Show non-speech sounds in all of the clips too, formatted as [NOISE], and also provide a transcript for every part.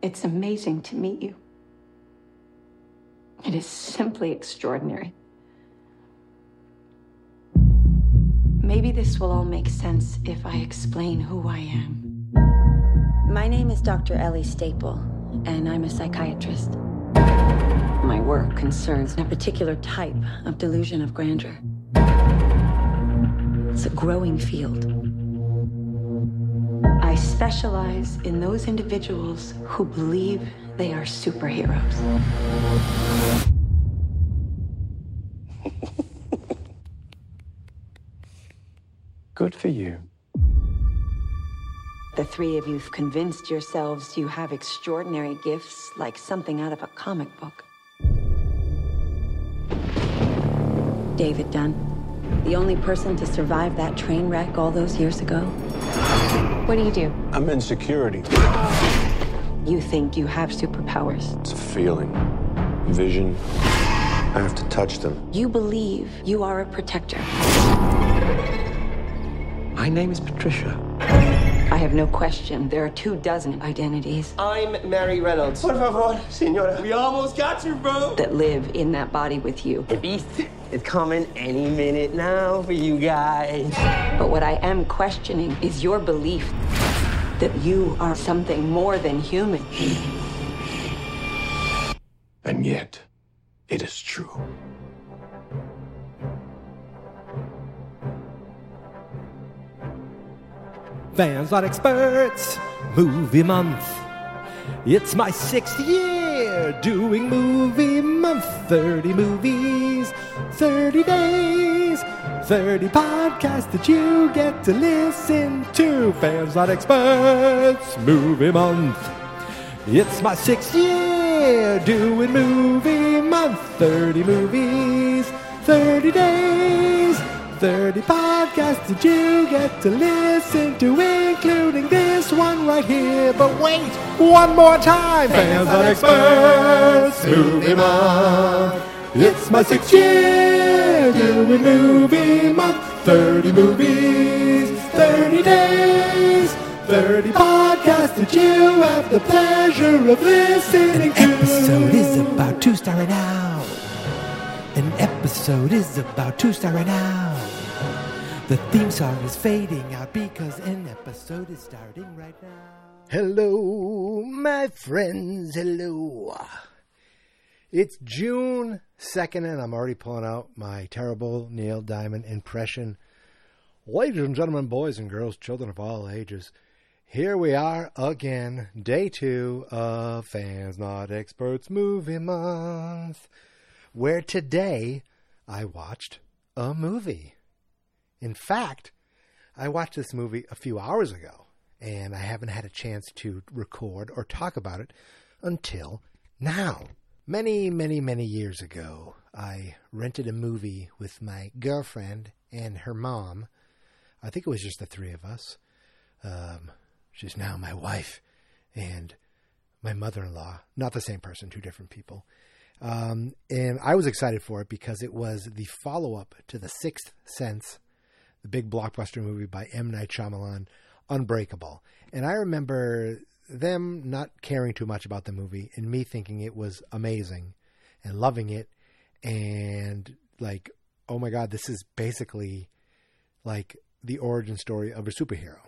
It's amazing to meet you. It is simply extraordinary. Maybe this will all make sense if I explain who I am. My name is Dr. Ellie Staple, and I'm a psychiatrist. My work concerns a particular type of delusion of grandeur. It's a growing field. Specialize in those individuals who believe they are superheroes. [LAUGHS] Good for you. The three of you've convinced yourselves you have extraordinary gifts like something out of a comic book. David Dunn, the only person to survive that train wreck all those years ago. What do you do? I'm in security. You think you have superpowers. It's a feeling. Vision. I have to touch them. You believe you are a protector. My name is Patricia. I have no question there are two dozen identities I'm Mary Reynolds. Por favor, senora. We almost got you, bro. that live in that body with you. The beast is coming any minute now for you guys. But what I am questioning is your belief that you are something more than human. And yet, it is true. Fans not experts, movie month. It's my sixth year doing movie month. 30 movies, 30 days, 30 podcasts that you get to listen to. Fans not experts, movie month. It's my sixth year doing movie month. 30 movies, 30 days, 30 podcasts that you get to listen to, including this one right here. But wait, one more time. Fans not experts, movie month. It's my sixth year doing movie month. 30 movies, 30 days, 30 podcasts that you have the pleasure of listening to. episode is about to start now. An episode is about to start right now. The theme song is fading out because an episode is starting right now. Hello, my friends. Hello. It's June 2nd, and I'm already pulling out my terrible Neil Diamond impression. Ladies and gentlemen, boys and girls, children of all ages, here we are again, day two of Fans Not Experts Movie Month, where today I watched a movie. In fact, I watched this movie a few hours ago, and I haven't had a chance to record or talk about it until now. Many, many, many years ago, I rented a movie with my girlfriend and her mom. I think it was just the three of us. Um, she's now my wife and my mother in law. Not the same person, two different people. Um, and I was excited for it because it was the follow up to The Sixth Sense, the big blockbuster movie by M. Night Shyamalan, Unbreakable. And I remember them not caring too much about the movie and me thinking it was amazing and loving it and like, oh my God, this is basically like the origin story of a superhero.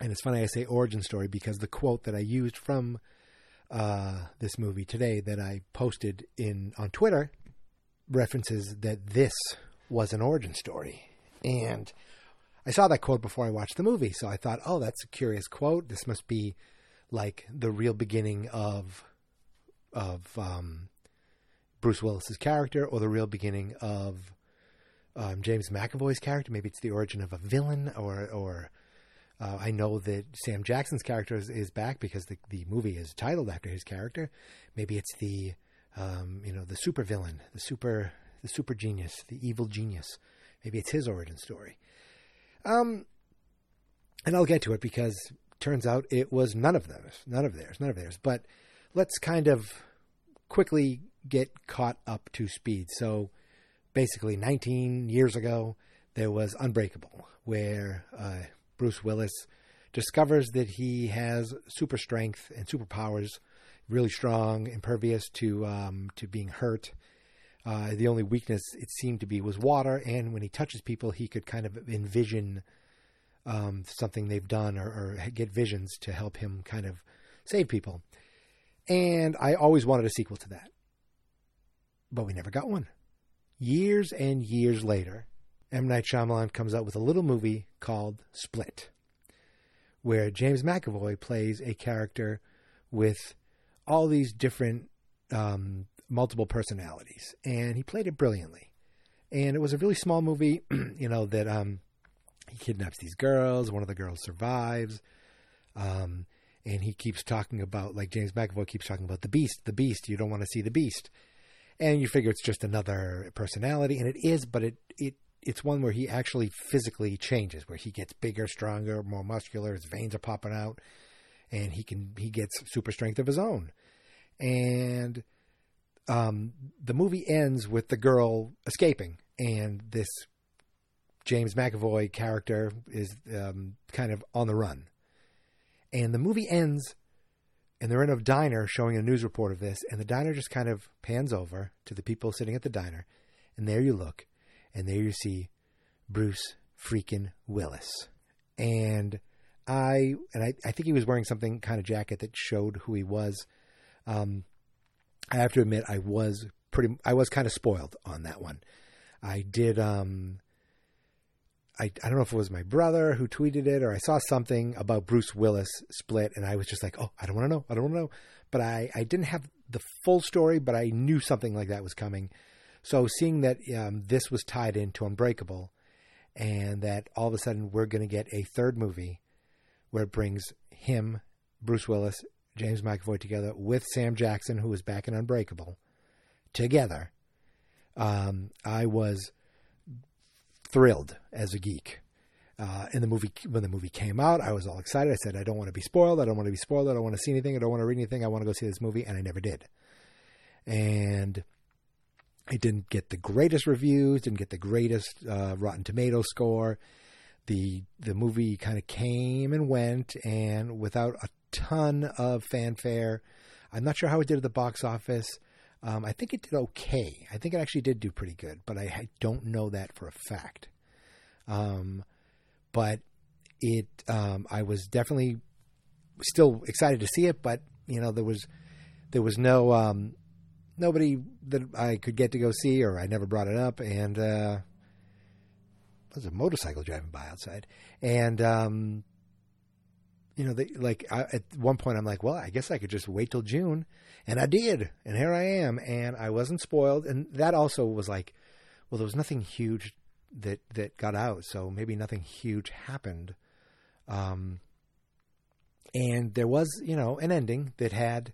And it's funny I say origin story because the quote that I used from uh, this movie today that I posted in on Twitter references that this was an origin story. And I saw that quote before I watched the movie, so I thought, oh, that's a curious quote. This must be like the real beginning of of um, Bruce Willis's character, or the real beginning of um, James McAvoy's character. Maybe it's the origin of a villain, or or uh, I know that Sam Jackson's character is, is back because the the movie is titled after his character. Maybe it's the um, you know the super villain, the super the super genius, the evil genius. Maybe it's his origin story. Um, and I'll get to it because turns out it was none of theirs, none of theirs, none of theirs. But let's kind of quickly get caught up to speed. So basically, 19 years ago, there was Unbreakable, where uh, Bruce Willis discovers that he has super strength and superpowers, really strong, impervious to um, to being hurt. Uh, the only weakness it seemed to be was water, and when he touches people, he could kind of envision um, something they've done or, or get visions to help him kind of save people. And I always wanted a sequel to that, but we never got one. Years and years later, M. Night Shyamalan comes out with a little movie called Split, where James McAvoy plays a character with all these different um, multiple personalities, and he played it brilliantly. And it was a really small movie, [CLEARS THROAT] you know, that um, he kidnaps these girls. One of the girls survives. Um, and he keeps talking about, like James McAvoy keeps talking about the beast, the beast. You don't want to see the beast. And you figure it's just another personality, and it is, but it, it it's one where he actually physically changes, where he gets bigger, stronger, more muscular. His veins are popping out, and he can he gets super strength of his own. And um, the movie ends with the girl escaping, and this James McAvoy character is um, kind of on the run. And the movie ends, and they're in a diner showing a news report of this, and the diner just kind of pans over to the people sitting at the diner, and there you look, and there you see Bruce freaking Willis. And I and I, I think he was wearing something kind of jacket that showed who he was. Um, I have to admit, I was pretty, I was kind of spoiled on that one. I did, um, I, I don't know if it was my brother who tweeted it or I saw something about Bruce Willis split and I was just like, oh, I don't want to know. I don't want to know. But I, I didn't have the full story, but I knew something like that was coming. So seeing that um, this was tied into Unbreakable and that all of a sudden we're going to get a third movie where it brings him, Bruce Willis, James McAvoy together with Sam Jackson, who was back in Unbreakable, together, um, I was thrilled as a geek. Uh, in the movie, when the movie came out, I was all excited. I said, "I don't want to be spoiled. I don't want to be spoiled. I don't want to see anything. I don't want to read anything. I want to go see this movie," and I never did. And it didn't get the greatest reviews. Didn't get the greatest uh, Rotten Tomato score. the The movie kind of came and went, and without a ton of fanfare. I'm not sure how it did at the box office. Um, I think it did okay. I think it actually did do pretty good, but I, I don't know that for a fact. Um, but it, um, I was definitely still excited to see it, but you know there was there was no um, nobody that I could get to go see, or I never brought it up, and uh, there's a motorcycle driving by outside, and um, you know, they, like I, at one point I'm like, well, I guess I could just wait till June, and I did, and here I am, and I wasn't spoiled, and that also was like, well, there was nothing huge that that got out, so maybe nothing huge happened, um, and there was, you know, an ending that had,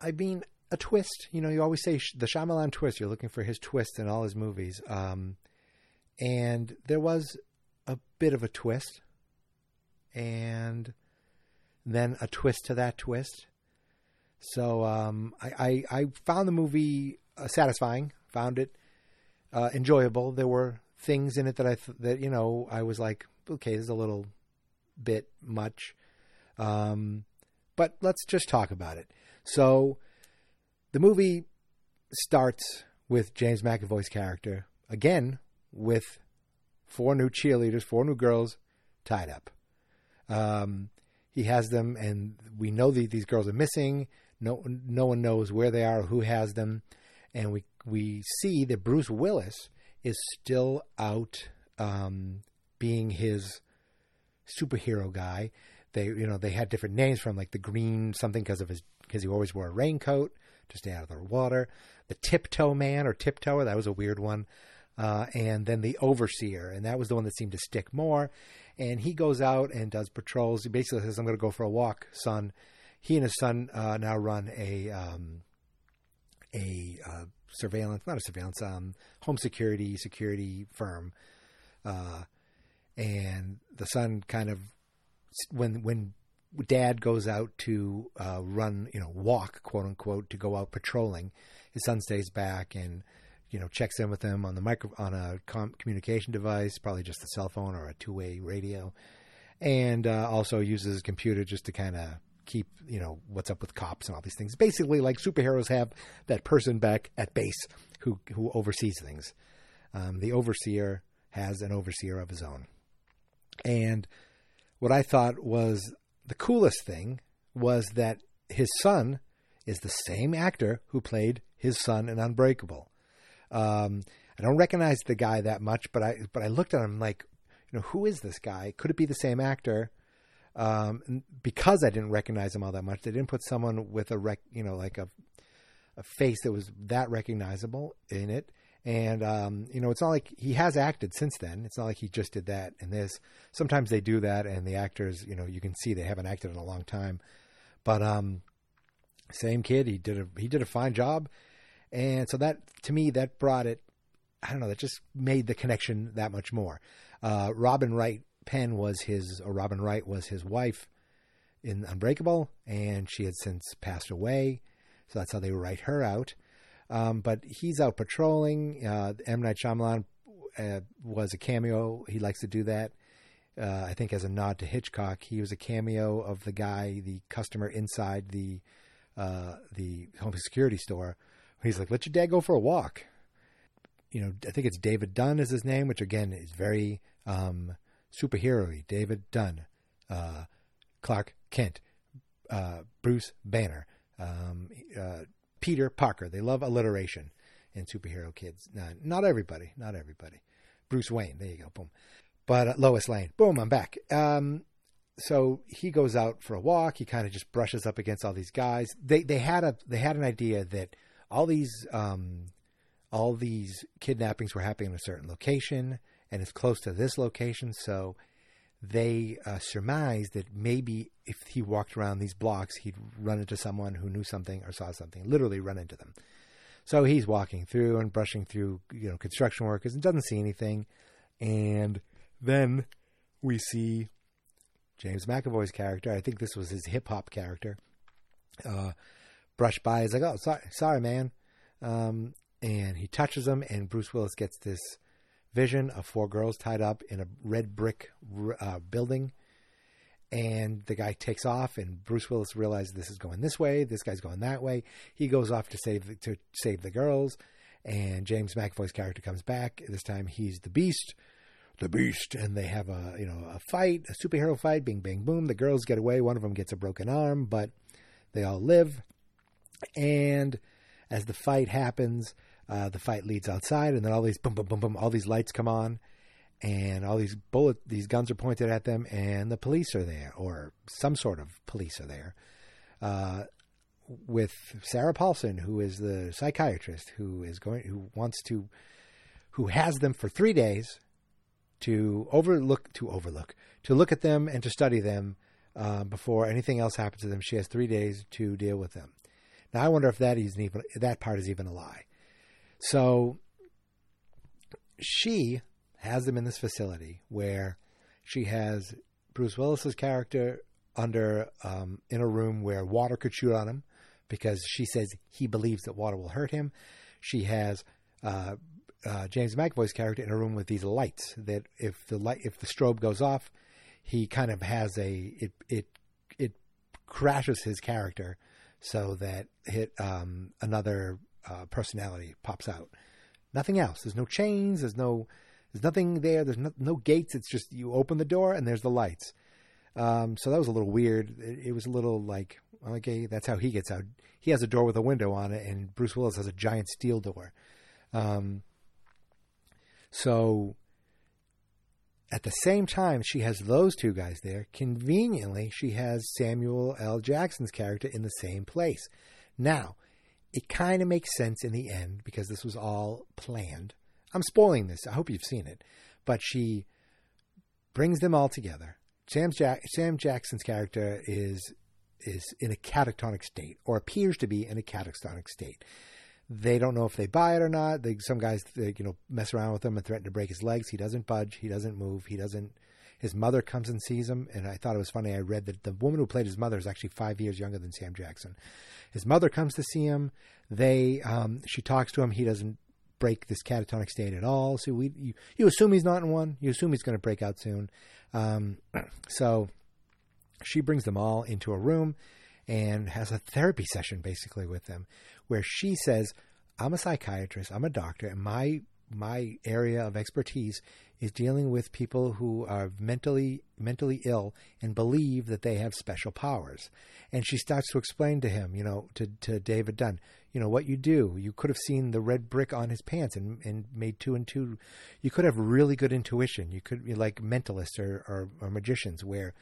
I mean, a twist. You know, you always say the Shyamalan twist. You're looking for his twist in all his movies, um, and there was a bit of a twist and then a twist to that twist. So um, I, I, I, found the movie uh, satisfying, found it uh, enjoyable. There were things in it that I th- that you know I was like, okay, this is a little bit much, um, but let's just talk about it. So the movie starts with James McAvoy's character again with four new cheerleaders, four new girls tied up. Um, he has them, and we know that these girls are missing. No, no one knows where they are, or who has them, and we we see that Bruce Willis is still out um, being his superhero guy. They, you know, they had different names from like the green something because of his because he always wore a raincoat to stay out of the water. The tiptoe man or tiptoer that was a weird one, uh, and then the overseer, and that was the one that seemed to stick more and he goes out and does patrols. He basically says, "I'm going to go for a walk, son." He and his son uh, now run a um, a uh, surveillance, not a surveillance, um, home security security firm, uh, and the son kind of when when dad goes out to uh, run, you know, walk, quote unquote, to go out patrolling, his son stays back and you know checks in with him on the micro on a com- communication device, probably just a cell phone or a two way radio, and uh, also uses his computer just to kind of keep you know what's up with cops and all these things. Basically, like superheroes have that person back at base who who oversees things. Um, the overseer has an overseer of his own, and what I thought was the coolest thing was that his son is the same actor who played his son in Unbreakable. Um, I don't recognize the guy that much, but I but I looked at him like, you know, who is this guy? Could it be the same actor? Um, because I didn't recognize him all that much, they didn't put someone with a rec, you know, like a a face that was that recognizable in it. And um, you know, it's not like he has acted since then. It's not like he just did that and this. Sometimes they do that, and the actors, you know, you can see they haven't acted in a long time. But um, same kid, he did a he did a fine job, and so that to me that brought it. I don't know, that just made the connection that much more. Uh, Robin Wright Penn was his, or Robin Wright was his wife in Unbreakable, and she had since passed away. So that's how they write her out. Um, but he's out patrolling. Uh, M. Night Shyamalan uh, was a cameo. He likes to do that. Uh, I think as a nod to Hitchcock, he was a cameo of the guy, the customer inside the uh, the home security store. He's like, "Let your dad go for a walk." You know, I think it's David Dunn is his name, which again is very um, superhero David Dunn, uh, Clark Kent, uh, Bruce Banner, um, uh, Peter Parker. They love alliteration in superhero kids. not everybody, not everybody. Bruce Wayne, there you go, boom. But uh, Lois Lane, boom, I'm back. Um, so he goes out for a walk. He kind of just brushes up against all these guys. They they had a they had an idea that all these um, all these kidnappings were happening in a certain location and it's close to this location. So they uh, surmised that maybe if he walked around these blocks, he'd run into someone who knew something or saw something, literally run into them. So he's walking through and brushing through, you know, construction workers and doesn't see anything. And then we see James McAvoy's character. I think this was his hip hop character. Uh, brush by. He's like, "Oh, sorry, sorry, man." Um, and he touches him, and Bruce Willis gets this vision of four girls tied up in a red brick uh, building. And the guy takes off, and Bruce Willis realizes this is going this way, this guy's going that way. He goes off to save the, to save the girls, and James McAvoy's character comes back. This time he's the Beast, the Beast, and they have a you know a fight, a superhero fight. Bing, bang, boom. The girls get away. One of them gets a broken arm, but they all live. And as the fight happens, uh, the fight leads outside, and then all these boom, boom, boom, boom, all these lights come on, and all these bullet, these guns are pointed at them, and the police are there, or some sort of police are there, uh, with Sarah Paulson, who is the psychiatrist, who is going, who wants to, who has them for three days to overlook, to overlook, to look at them and to study them uh, before anything else happens to them. She has three days to deal with them. Now I wonder if that is even that part is even a lie. So she has them in this facility where she has Bruce Willis's character under um, in a room where water could shoot on him because she says he believes that water will hurt him. She has uh, uh, James McAvoy's character in a room with these lights that if the light if the strobe goes off, he kind of has a it it it crashes his character so that hit um, another uh, personality pops out. Nothing else. There's no chains. There's no. There's nothing there. There's no, no gates. It's just you open the door and there's the lights. Um, so that was a little weird. It, it, was a little like okay, that's how he gets out. He has a door with a window on it, and Bruce Willis has a giant steel door. Um, so at the same time, she has those two guys there. Conveniently, she has Samuel L. Jackson's character in the same place. Now, it kind of makes sense in the end because this was all planned. I'm spoiling this. I hope you've seen it. But she brings them all together. Sam, Jack- Sam Jackson's character is is in a catatonic state, or appears to be in a catatonic state. They don't know if they buy it or not. They, some guys, they, you know, mess around with him and threaten to break his legs. He doesn't budge. He doesn't move. He doesn't. His mother comes and sees him, and I thought it was funny. I read that the woman who played his mother is actually five years younger than Sam Jackson. His mother comes to see him. They um, she talks to him. He doesn't break this catatonic state at all. So we you, you assume he's not in one. You assume he's going to break out soon. Um, [CLEARS THROAT] so she brings them all into a room and has a therapy session basically with them where she says, I'm a psychiatrist, I'm a doctor, and my my area of expertise is dealing with people who are mentally mentally ill and believe that they have special powers. And she starts to explain to him, you know, to, to David Dunn, you know, what you do. You could have seen the red brick on his pants and, and made two and two. You could have really good intuition. You could be like mentalists or, or, or magicians where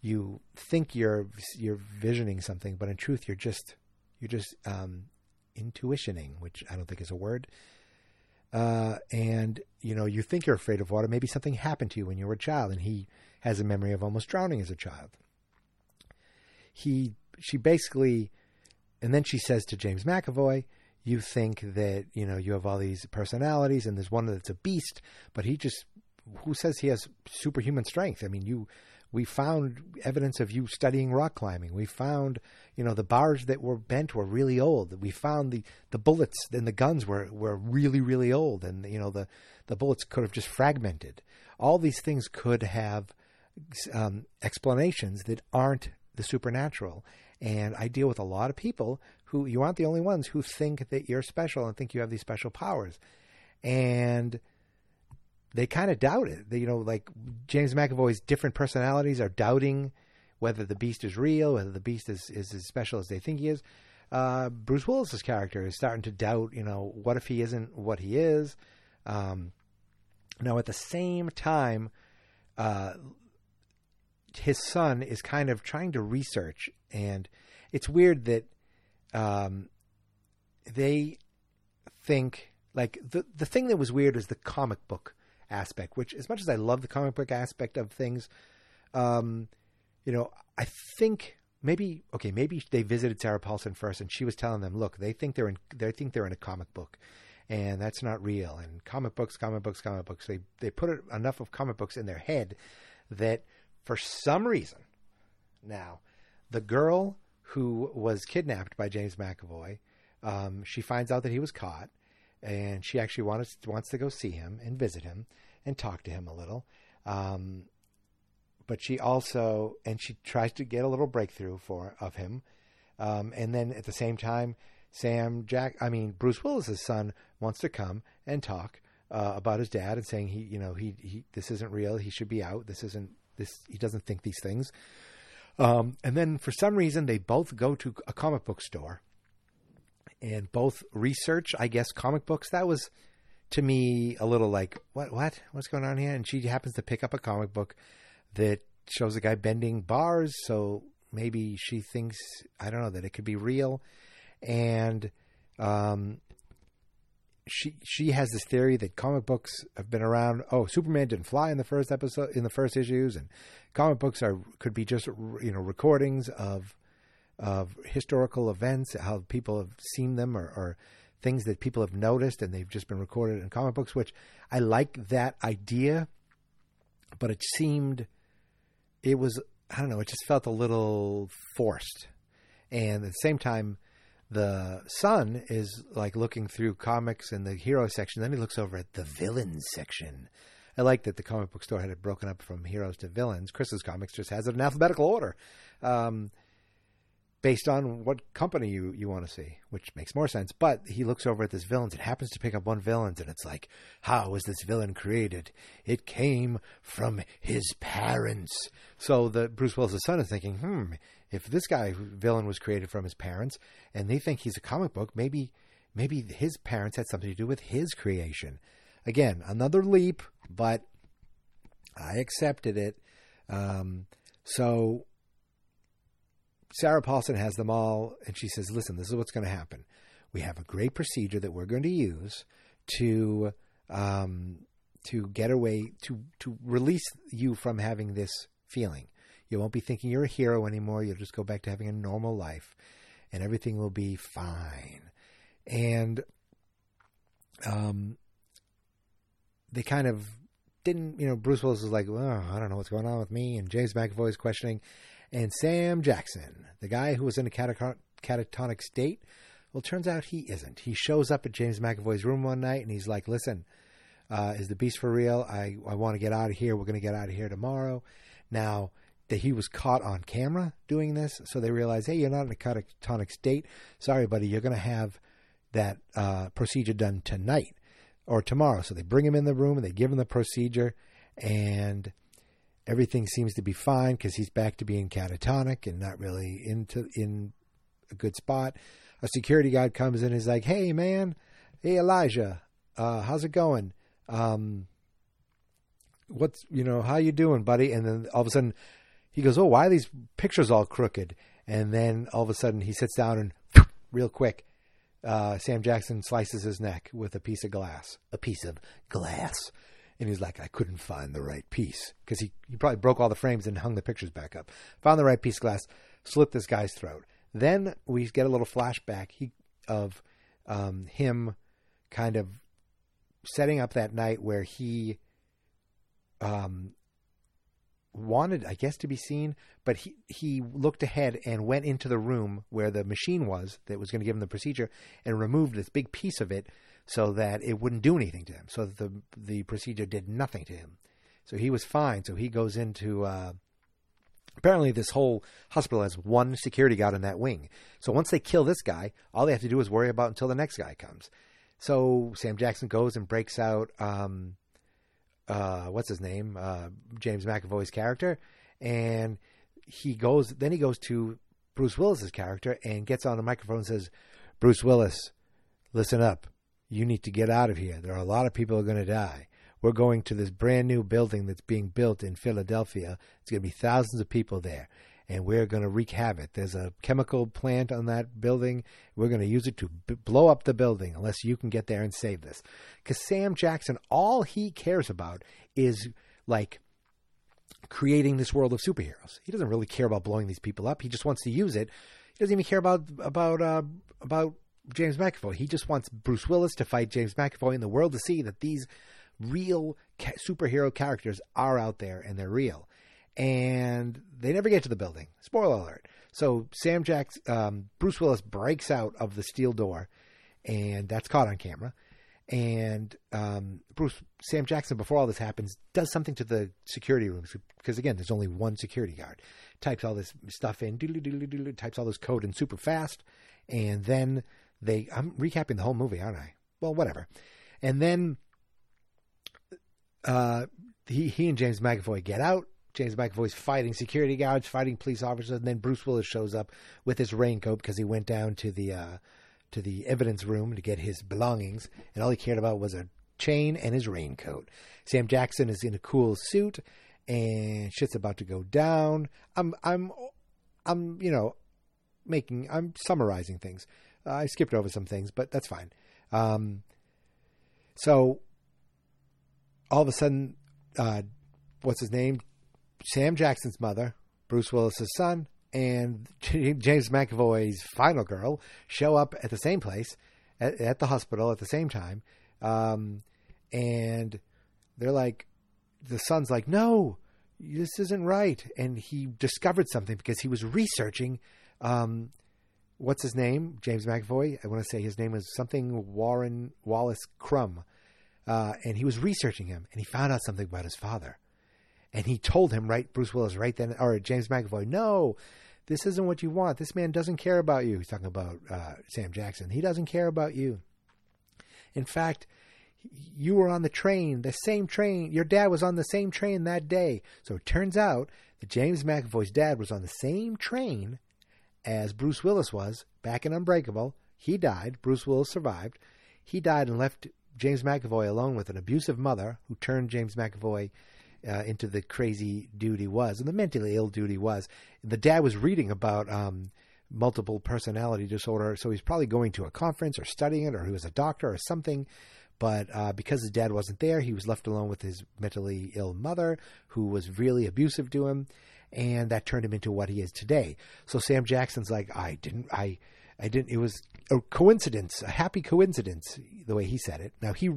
you think you're you're visioning something, but in truth you're just you're just um, intuitioning, which I don't think is a word. Uh, and you know you think you're afraid of water. Maybe something happened to you when you were a child, and he has a memory of almost drowning as a child. He she basically, and then she says to James McAvoy, "You think that you know you have all these personalities, and there's one that's a beast, but he just who says he has superhuman strength? I mean, you we found evidence of you studying rock climbing. We found, you know, the bars that were bent were really old. We found the, the bullets and the guns were, were really, really old. And, you know, the, the bullets could have just fragmented. All these things could have um, explanations that aren't the supernatural. And I deal with a lot of people who, you aren't the only ones who think that you're special and think you have these special powers. And they kind of doubt it. They, you know, like James McAvoy's different personalities are doubting whether the Beast is real, whether the Beast is, is as special as they think he is. Uh, Bruce Willis's character is starting to doubt, you know, what if he isn't what he is? Um, now, at the same time, uh, his son is kind of trying to research, and it's weird that um, they think like the the thing that was weird is the comic book aspect, which as much as I love the comic book aspect of things, um, you know, I think maybe okay, maybe they visited Sarah Paulson first, and she was telling them, look, they think they're in, they think they're in a comic book, and that's not real. And comic books, comic books, comic books. They they put enough of comic books in their head that for some reason, now, the girl who was kidnapped by James McAvoy, um, she finds out that he was caught and she actually wants wants to go see him and visit him and talk to him a little. Um, but she also and she tries to get a little breakthrough for of him, um, and then at the same time, Sam Jack, I mean Bruce Willis's son wants to come and talk uh, about his dad and saying he, you know, he he this isn't real. He should be out. This isn't this. He doesn't think these things. Um, and then for some reason, they both go to a comic book store and both research, I guess, comic books. That was to me a little like, what, what, what's going on here? And she happens to pick up a comic book that shows a guy bending bars. So maybe she thinks, I don't know, that it could be real. And, um, she she has this theory that comic books have been around. Oh, Superman didn't fly in the first episode in the first issues, and comic books are could be just you know recordings of of historical events, how people have seen them, or, or things that people have noticed, and they've just been recorded in comic books. Which I like that idea, but it seemed it was I don't know. It just felt a little forced, and at the same time the son is like looking through comics in the hero section. Then he looks over at the villains section. I like that the comic book store had it broken up from heroes to villains. Chris's comics just has it in alphabetical order. Um, based on what company you, you want to see, which makes more sense. But he looks over at this villains and happens to pick up one villains, and it's like, how was this villain created? It came from his parents. So the Bruce Willis' son is thinking, hmm, if this guy villain was created from his parents, and they think he's a comic book, maybe maybe his parents had something to do with his creation. Again, another leap, but I accepted it. Um, so Sarah Paulson has them all, and she says, "Listen, this is what's going to happen. We have a great procedure that we're going to use to um, to get away to to release you from having this feeling. You won't be thinking you're a hero anymore. You'll just go back to having a normal life, and everything will be fine." And um, they kind of didn't, you know, Bruce Willis was like, well, I don't know what's going on with me. And James McAvoy is questioning and Sam Jackson, the guy who was in a catatonic state. Well, turns out he isn't. He shows up at James McAvoy's room one night and he's like, listen, Uh, is the beast for real? I, I want to get out of here. We're going to get out of here tomorrow. Now, that he was caught on camera doing this, so they realize, hey, you're not in a catatonic state. Sorry, buddy, you're going to have that uh, procedure done tonight or tomorrow. So they bring him in the room and they give him the procedure, and everything seems to be fine because he's back to being catatonic and not really into in a good spot. A security guard comes in and is like, "Hey, man, hey Elijah, uh, how's it going? Um, what's you know how you doing, buddy?" And then all of a sudden, he goes, "Oh, why are these pictures all crooked?" And then all of a sudden, he sits down and [LAUGHS] real quick, uh, Sam Jackson slices his neck with a piece of glass, a piece of glass. And he's like, I couldn't find the right piece because he, he probably broke all the frames and hung the pictures back up. Found the right piece of glass, slit this guy's throat. Then we get a little flashback he, of um, him kind of setting up that night where he um, wanted, I guess, to be seen, but he he looked ahead and went into the room where the machine was that was going to give him the procedure and removed this big piece of it so that it wouldn't do anything to him, so that the the procedure did nothing to him. So he was fine. So he goes into. Uh, apparently, this whole hospital has one security guard in that wing. So once they kill this guy, all they have to do is worry about until the next guy comes. So Sam Jackson goes and breaks out. Um, uh, what's his name? Uh, James McAvoy's character, and he goes. Then he goes to Bruce Willis's character and gets on the microphone and says, "Bruce Willis, listen up you need to get out of here. There are a lot of people are going to die. We're going to this brand new building that's being built in Philadelphia. It's going to be thousands of people there, and we're going to wreak havoc. There's a chemical plant on that building. We're going to use it to b- blow up the building unless you can get there and save this. Because Sam Jackson, all he cares about is like creating this world of superheroes. He doesn't really care about blowing these people up. He just wants to use it. He doesn't even care about about uh, about James McAvoy. He just wants Bruce Willis to fight James McAvoy and the world to see that these real ca- superhero characters are out there and they're real. And they never get to the building. Spoiler alert. So Sam Jacks, um, Bruce Willis breaks out of the steel door, and that's caught on camera. And um, Bruce Sam Jackson, before all this happens, does something to the security rooms because again, there's only one security guard. Types all this stuff in, types all this code in super fast, and then they I'm recapping the whole movie, aren't I? Well, whatever. And then uh, he he and James McAvoy get out. James McAvoy's fighting security guards, fighting police officers, and then Bruce Willis shows up with his raincoat because he went down to the uh, to the evidence room to get his belongings, and all he cared about was a chain and his raincoat. Sam Jackson is in a cool suit, and shit's about to go down. I'm I'm I'm you know making I'm summarizing things. I skipped over some things, but that's fine. Um, so all of a sudden, uh, what's his name? Sam Jackson's mother, Bruce Willis's son, and [LAUGHS] James McAvoy's final girl show up at the same place at, at the hospital at the same time, um, and they're like, the son's like, no, this isn't right, and he discovered something because he was researching. Um, what's his name? James McAvoy. I want to say his name was something Warren Wallace Crumb. Uh, and he was researching him, and he found out something about his father. And he told him, right, Bruce Willis, right then, or James McAvoy, no, this isn't what you want. This man doesn't care about you. He's talking about uh, Sam Jackson. He doesn't care about you. In fact, you were on the train, the same train. Your dad was on the same train that day. So it turns out that James McAvoy's dad was on the same train as Bruce Willis was back in Unbreakable. He died. Bruce Willis survived. He died and left James McAvoy alone with an abusive mother who turned James McAvoy uh, into the crazy dude he was and the mentally ill dude he was. The dad was reading about um, multiple personality disorder, so he's probably going to a conference or studying it, or he was a doctor or something. But uh, because his dad wasn't there, he was left alone with his mentally ill mother, who was really abusive to him and that turned him into what he is today. So Sam Jackson's like, I didn't, I, I didn't. It was a coincidence, a happy coincidence, the way he said it. Now he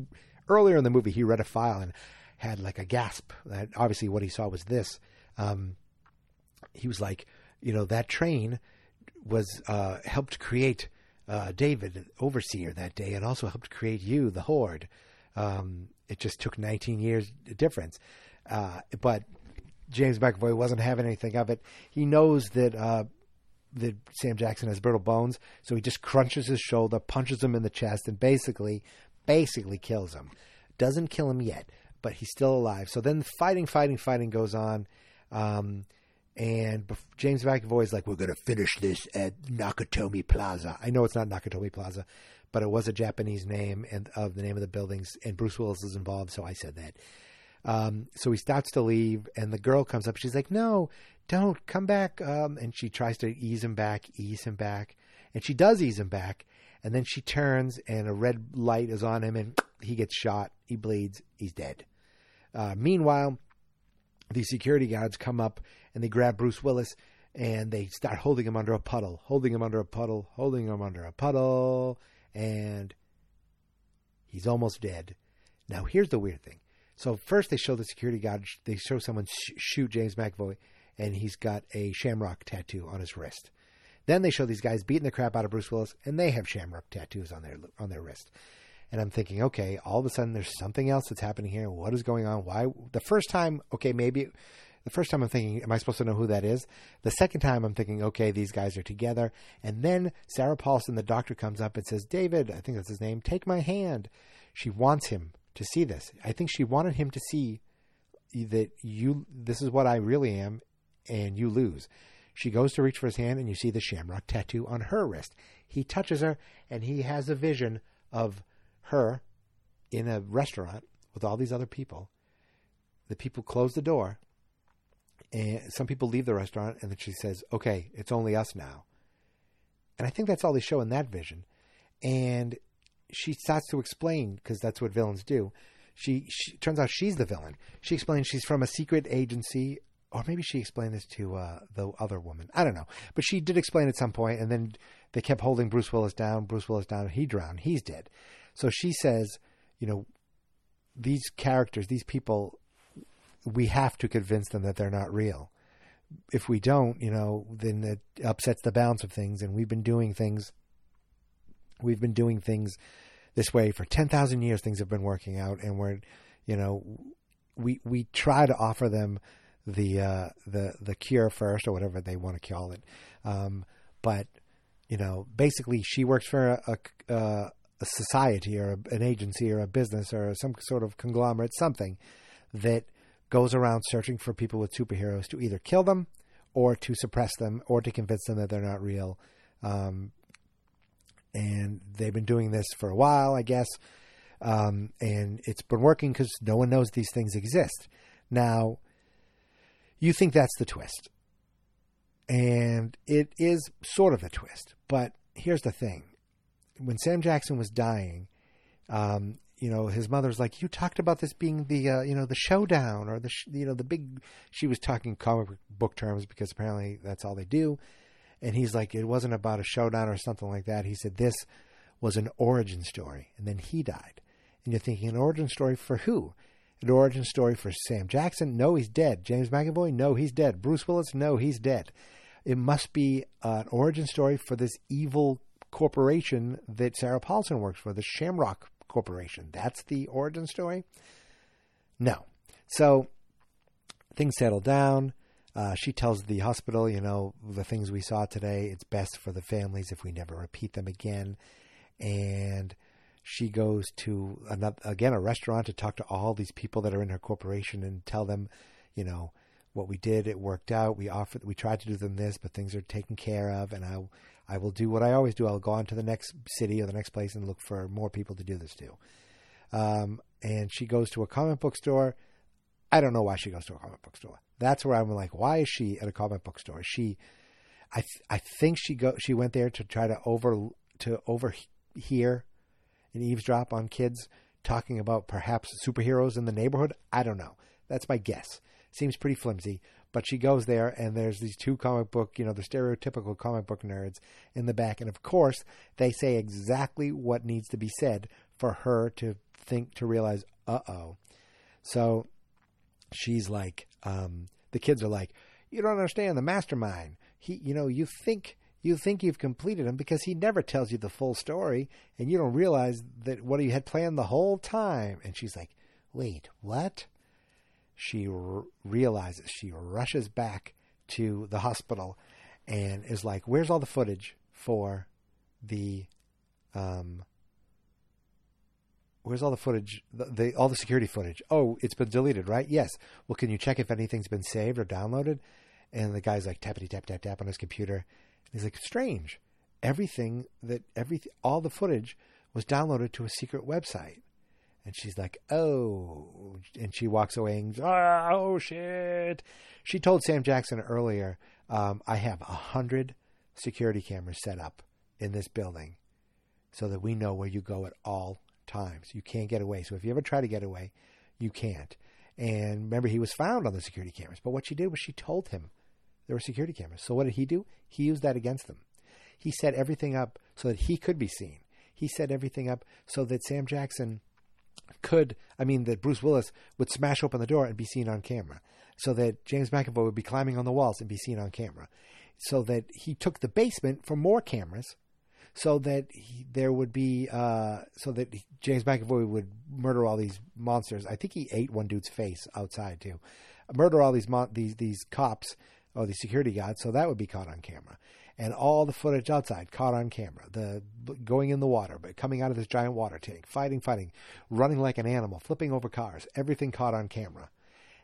earlier in the movie he read a file and had like a gasp. That obviously what he saw was this. Um, he was like, you know, that train was uh, helped create uh, David, overseer, that day, and also helped create you, the Horde. Um, it just took 19 years difference. Uh, but James McAvoy wasn't having anything of it. He knows that uh, that Sam Jackson has brittle bones, so he just crunches his shoulder, punches him in the chest, and basically, basically kills him. Doesn't kill him yet, but he's still alive. So then fighting, fighting, fighting goes on. Um, and James McAvoy is like, "We're going to finish this at Nakatomi Plaza." I know it's not Nakatomi Plaza, but it was a Japanese name and of the name of the buildings, and Bruce Willis is involved, so I said that. Um, so he starts to leave, and the girl comes up. She's like, "No, don't come back." Um, and she tries to ease him back, ease him back, and she does ease him back. And then she turns, and a red light is on him, and he gets shot. He bleeds. He's dead. Uh, meanwhile, the security guards come up and they grab Bruce Willis and they start holding him under a puddle, holding him under a puddle, holding him under a puddle, and he's almost dead. Now, here's the weird thing. So first they show the security guard, they show someone sh- shoot James McAvoy, and he's got a shamrock tattoo on his wrist. Then they show these guys beating the crap out of Bruce Willis, and they have shamrock tattoos on their on their wrist. And I'm thinking, okay, all of a sudden there's something else that's happening here. What is going on? Why? The first time, okay, maybe the first time I'm thinking, am I supposed to know who that is? The second time I'm thinking, okay, these guys are together. And then Sarah Paulson, the doctor, comes up and says, David, I think that's his name, take my hand. She wants him to see this. I think she wanted him to see that you, this is what I really am, and you lose. She goes to reach for his hand, and you see the shamrock tattoo on her wrist. He touches her, and he has a vision of her in a restaurant with all these other people. The people close the door, and some people leave the restaurant, and then she says, "Okay, it's only us now." And I think that's all they show in that vision. And she starts to explain because that's what villains do. She, she turns out she's the villain. She explains she's from a secret agency, or maybe she explained this to uh, the other woman. I don't know, but she did explain at some point, and then they kept holding Bruce Willis down. Bruce Willis down. He drowned. He's dead. So she says, you know, these characters, these people, we have to convince them that they're not real. If we don't, you know, then it upsets the balance of things. And we've been doing things, we've been doing things this way for 10,000 years. Things have been working out. And we're, you know, we, we try to offer them the, uh, the, the cure first or whatever they want to call it. Um, but, you know, basically she works for a, a, uh, a society or an agency or a business or some sort of conglomerate, something that goes around searching for people with superheroes to either kill them or to suppress them or to convince them that they're not real. Um, and they've been doing this for a while, I guess. Um, and it's been working because no one knows these things exist. Now, you think that's the twist. And it is sort of a twist. But here's the thing when Sam Jackson was dying, um, you know, his mother's like, "You talked about this being the, uh, you know, the showdown or the, sh- you know, the big." She was talking comic book terms because apparently that's all they do, and he's like, "It wasn't about a showdown or something like that." He said this was an origin story, and then he died, and you're thinking, an origin story for who? An origin story for Sam Jackson? No, he's dead. James McAvoy? No, he's dead. Bruce Willis? No, he's dead. It must be uh, an origin story for this evil corporation that Sarah Paulson works for, the Shamrock Corporation. That's the origin story? No. So things settle down. Uh, she tells the hospital, you know, the things we saw today, it's best for the families if we never repeat them again. And she goes to, another, again, a restaurant to talk to all these people that are in her corporation and tell them, you know, what we did, it worked out. We offered, we tried to do them this, but things are taken care of. And I, I will do what I always do. I'll go on to the next city or the next place and look for more people to do this to. Um, and she goes to a comic book store. I don't know why she goes to a comic book store. That's where I'm like, why is she at a comic book store? She, I, th- I think she go, she went there to try to over, to overhear and eavesdrop on kids talking about perhaps superheroes in the neighborhood. I don't know. That's my guess. Seems pretty flimsy, but she goes there and there's these two comic book, you know, the stereotypical comic book nerds in the back. And of course, they say exactly what needs to be said for her to think, to realize, uh oh. So she's like, um, the kids are like, you don't understand the mastermind. He, you know, you think you think you've completed him because he never tells you the full story and you don't realize that what he had planned the whole time. And she's like, wait, what? She r- realizes, she rushes back to the hospital and is like, where's all the footage for the, um, where's all the footage, the, the all the security footage? Oh, it's been deleted, right? Yes. Well, can you check if anything's been saved or downloaded? And the guy's like tappity tap tap tap on his computer. and He's like, strange. Everything that every all the footage was downloaded to a secret website. And she's like, oh, and she walks away and goes, oh shit. She told Sam Jackson earlier, um, I have a hundred security cameras set up in this building so that we know where you go at all times. You can't get away. So if you ever try to get away, you can't. And remember, he was found on the security cameras. But what she did was she told him there were security cameras. So what did he do? He used that against them. He set everything up so that he could be seen. He set everything up so that Sam Jackson could, I mean, that Bruce Willis would smash open the door and be seen on camera. So that James McAvoy would be climbing on the walls and be seen on camera. So that he took the basement for more cameras so that he, there would be uh, so that James McAvoy would murder all these monsters. I think he ate one dude's face outside too. Murder all these mon- these these cops or these security guards, so that would be caught on camera. And all the footage outside caught on camera. The going in the water, but coming out of this giant water tank, fighting, fighting, running like an animal, flipping over cars, everything caught on camera.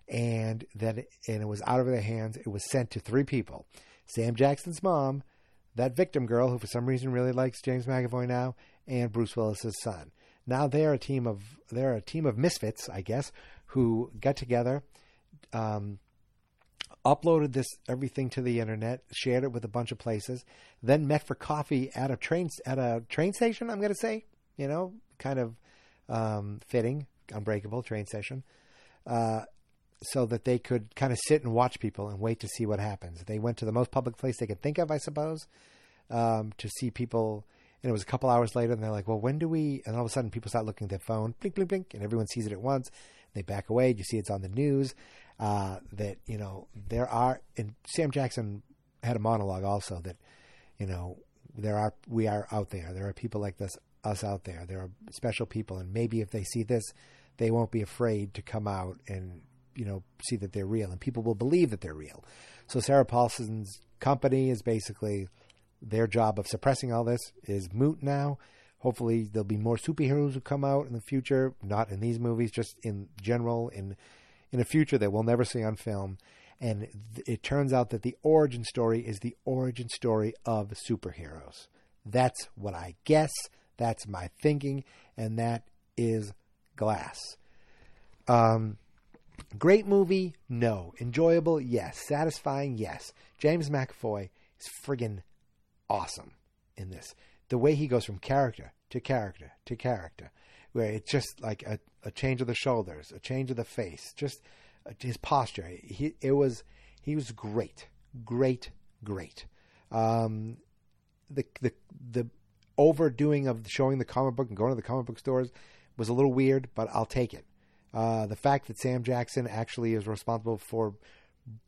And then and it was out of their hands. It was sent to three people: Sam Jackson's mom, that victim girl who for some reason really likes James McAvoy now, and Bruce Willis's son. Now they're a team of they're a team of misfits, I guess, who got together, um, uploaded this everything to the internet, shared it with a bunch of places, then met for coffee at a train at a train station. I'm going to say, you know, kind of um, fitting, unbreakable train station. Uh, so that they could kind of sit and watch people and wait to see what happens. They went to the most public place they could think of, I suppose, um, to see people. And it was a couple hours later, and they're like, "Well, when do we?" And all of a sudden, people start looking at their phone, blink, blink, blink, and everyone sees it at once. They back away. You see it's on the news uh, that you know there are. And Sam Jackson had a monologue also that you know there are we are out there. There are people like this, us out there. There are special people, and maybe if they see this, they won't be afraid to come out and you know see that they're real, and people will believe that they're real. So Sarah Paulson's company is basically their job of suppressing all this is moot now. Hopefully, there'll be more superheroes who come out in the future, not in these movies, just in general, in in a future that we'll never see on film. And it turns out that the origin story is the origin story of superheroes. That's what I guess. That's my thinking, and that is Glass. Um, Great movie? No. Enjoyable? Yes. Satisfying? Yes. James McAvoy is friggin' awesome in this. The way he goes from character to character to character, where it's just like a, a change of the shoulders, a change of the face, just uh, his posture. He it was he was great, great, great. Um, the the the overdoing of showing the comic book and going to the comic book stores was a little weird, but I'll take it. Uh, the fact that Sam Jackson actually is responsible for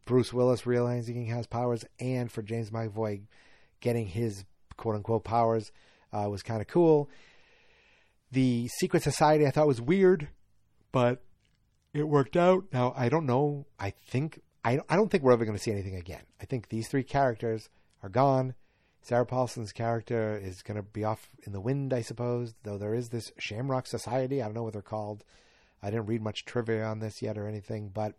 Bruce Willis realizing he has powers and for James McAvoy getting his quote unquote powers uh, was kind of cool. The Secret Society I thought was weird, but it worked out. Now I don't know. I think I I don't think we're ever going to see anything again. I think these three characters are gone. Sarah Paulson's character is going to be off in the wind, I suppose. Though there is this Shamrock Society. I don't know what they're called. I didn't read much trivia on this yet or anything, but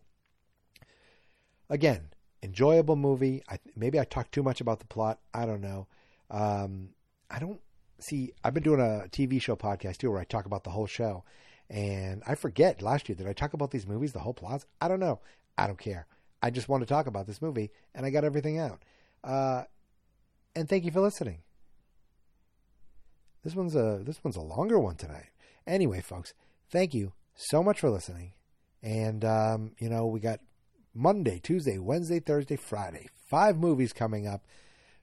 again, enjoyable movie. I, maybe I talked too much about the plot. I don't know. Um, I don't see. I've been doing a TV show podcast too, where I talk about the whole show, and I forget. Last year, did I talk about these movies, the whole plots? I don't know. I don't care. I just want to talk about this movie, and I got everything out. Uh, and thank you for listening. This one's a this one's a longer one tonight. Anyway, folks, thank you so much for listening. And, um, you know, we got Monday, Tuesday, Wednesday, Thursday, Friday. Five movies coming up.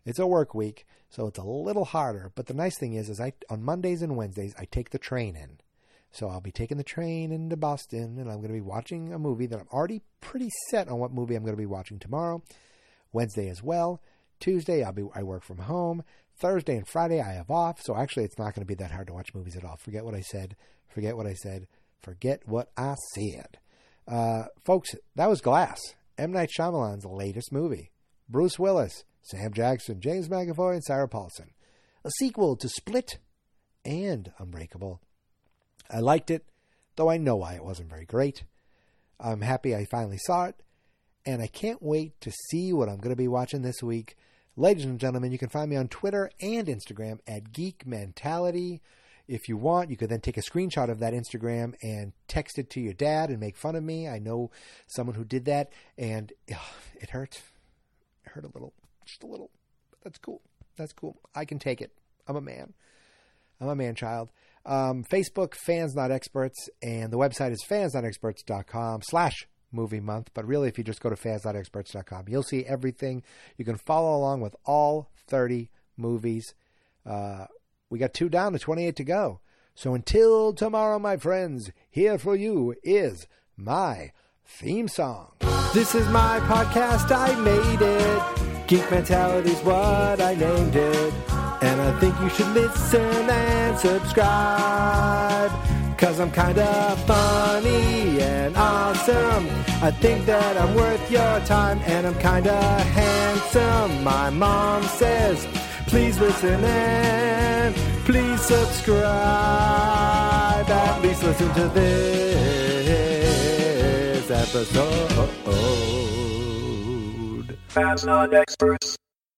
It's a work week, so it's a little harder. But the nice thing is, is I on Mondays and Wednesdays I take the train in. So I'll be taking the train into Boston, and I'm going to be watching a movie that I'm already pretty set on what movie I'm going to be watching tomorrow. Wednesday as well. Tuesday I'll be I work from home. Thursday and Friday I have off, so actually it's not going to be that hard to watch movies at all. Forget what I said. Forget what I said Forget what I said. Uh, folks, that was Glass, M. Night Shyamalan's latest movie. Bruce Willis, Sam Jackson, James McAvoy, and Sarah Paulson. A sequel to Split and Unbreakable. I liked it, though I know why it wasn't very great. I'm happy I finally saw it, and I can't wait to see what I'm going to be watching this week. Ladies and gentlemen, you can find me on Twitter and Instagram at Geek Mentality. If you want, you could then take a screenshot of that Instagram and text it to your dad and make fun of me. I know someone who did that, and ugh, it hurt. It hurt a little, just a little. That's cool. That's cool. I can take it. I'm a man. I'm a man child. Um, Facebook, Fans Not Experts, and the website is fansnotexperts.com slash movie month. But really, if you just go to fansnotexperts.com, you'll see everything. You can follow along with all 30 movies. Uh, we got two down to 28 to go. So until tomorrow, my friends, here for you is my theme song. This is my podcast. I made it. Geek Mentality's what I named it. And I think you should listen and subscribe. Cause I'm kinda funny and awesome. I think that I'm worth your time and I'm kinda handsome. My mom says, please listen in. please subscribe. At least listen to this episode. Fans not experts.